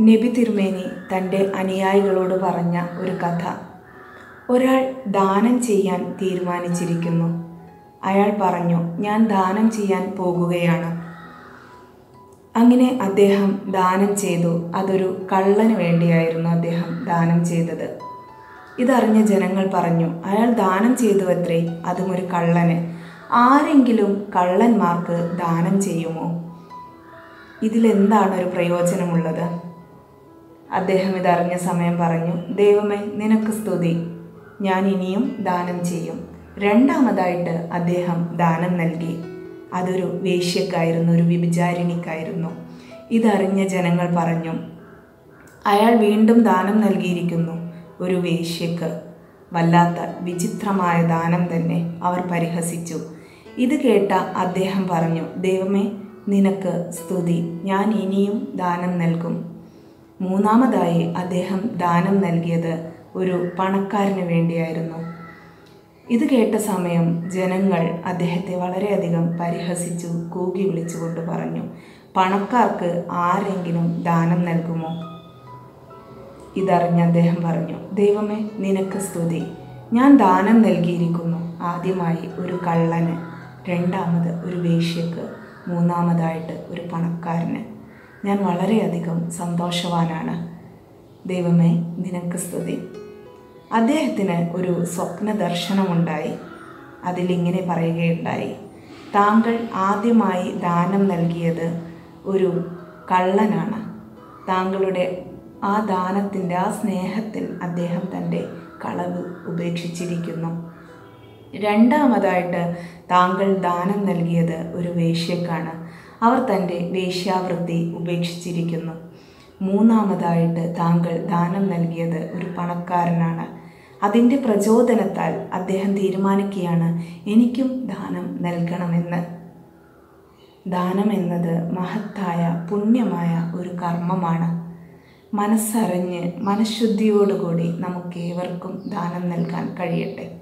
നബി തിരുമേനി തന്റെ അനുയായികളോട് പറഞ്ഞ ഒരു കഥ. ഒരാൾ ദാനം ചെയ്യാൻ തീരുമാനിച്ചിരിക്കുന്നു. അയാൾ പറഞ്ഞു ഞാൻ ദാനം ചെയ്യാൻ പോകുകയാണ്. അങ്ങനെ അദ്ദേഹം ദാനം ചെയ്തു. അതൊരു കള്ളന് വേണ്ടിയായിരുന്നു അദ്ദേഹം ദാനം ചെയ്തത്. ഇതറിഞ്ഞ ജനങ്ങൾ പറഞ്ഞു അയാൾ ദാനം ചെയ്തു അത്രേ അതും ഒരു കള്ളന്. ആരെങ്കിലും കള്ളന്മാർക്ക് ദാനം ചെയ്യുമോ? ഇതിലെന്താണ് ഒരു പ്രയോജനമുള്ളത്? അദ്ദേഹം ഇതറിഞ്ഞ സമയം പറഞ്ഞു ദൈവമേ നിനക്ക് സ്തുതി. ഞാൻ ഇനിയും ദാനം ചെയ്യും. രണ്ടാമതായിട്ട് അദ്ദേഹം ദാനം നൽകി. അതൊരു വേശ്യക്കായിരുന്നു ഒരു വിഭിചാരിണിക്കായിരുന്നു ഇതറിഞ്ഞ ജനങ്ങൾ പറഞ്ഞു അയാൾ വീണ്ടും ദാനം നൽകിയിരിക്കുന്നു. ഒരു വേശ്യക്ക് വല്ലാത്ത വിചിത്രമായ ദാനം തന്നെ അവർ പരിഹസിച്ചു. ഇത് കേട്ട അദ്ദേഹം പറഞ്ഞു ദൈവമേ നിനക്ക് സ്തുതി. ഞാൻ ഇനിയും ദാനം നൽകും. മൂന്നാമതായി അദ്ദേഹം ദാനം നൽകിയത് ഒരു പണക്കാരന് വേണ്ടിയായിരുന്നു. ഇത് കേട്ട സമയം ജനങ്ങൾ അദ്ദേഹത്തെ വളരെയധികം പരിഹസിച്ചു കൂകി വിളിച്ചുകൊണ്ട് പറഞ്ഞു പണക്കാർക്ക് ആരെങ്കിലും ദാനം നൽകുമോ? ഇതറിഞ്ഞ് അദ്ദേഹം പറഞ്ഞു ദൈവമേ നിനക്ക് സ്തുതി. ഞാൻ ദാനം നൽകിയിരിക്കുന്നു. ആദ്യമായി ഒരു കള്ളന് രണ്ടാമത് ഒരു വേശ്യക്ക് മൂന്നാമതായിട്ട് ഒരു പണക്കാരന്. ഞാൻ വളരെയധികം സന്തോഷവാനാണ്. ദൈവമേ നിനക്ക് സ്തുതി. അദ്ദേഹത്തിന് ഒരു സ്വപ്ന ദർശനമുണ്ടായി അതിലിങ്ങനെ പറയുകയുണ്ടായി. താങ്കൾ ആദ്യമായി ദാനം നൽകിയത് ഒരു കള്ളനാണ്. താങ്കളുടെ ആ ദാനത്തിന്റെ ആ സ്നേഹത്തിൽ അദ്ദേഹം തന്റെ കളവ് ഉപേക്ഷിച്ചിരിക്കുന്നു. രണ്ടാമതായിട്ട് താങ്കൾ ദാനം നൽകിയത് ഒരു വേശ്യക്കാണ്. അവർ തന്റെ വേശ്യാവൃത്തി ഉപേക്ഷിച്ചിരിക്കുന്നു. മൂന്നാമതായിട്ട് താങ്കൾ ദാനം നൽകിയത് ഒരു പണക്കാരനാണ്. അതിന്റെ പ്രചോദനത്താൽ അദ്ദേഹം തീരുമാനിക്കുകയാണ് എനിക്കും ദാനം നൽകണമെന്ന്. ദാനം എന്നത് മഹത്തായ പുണ്യമായ ഒരു കർമ്മമാണ്. മനസ്സറിഞ്ഞ് മനഃശുദ്ധിയോടുകൂടി നമുക്കേവർക്കും ദാനം നൽകാൻ കഴിയട്ടെ.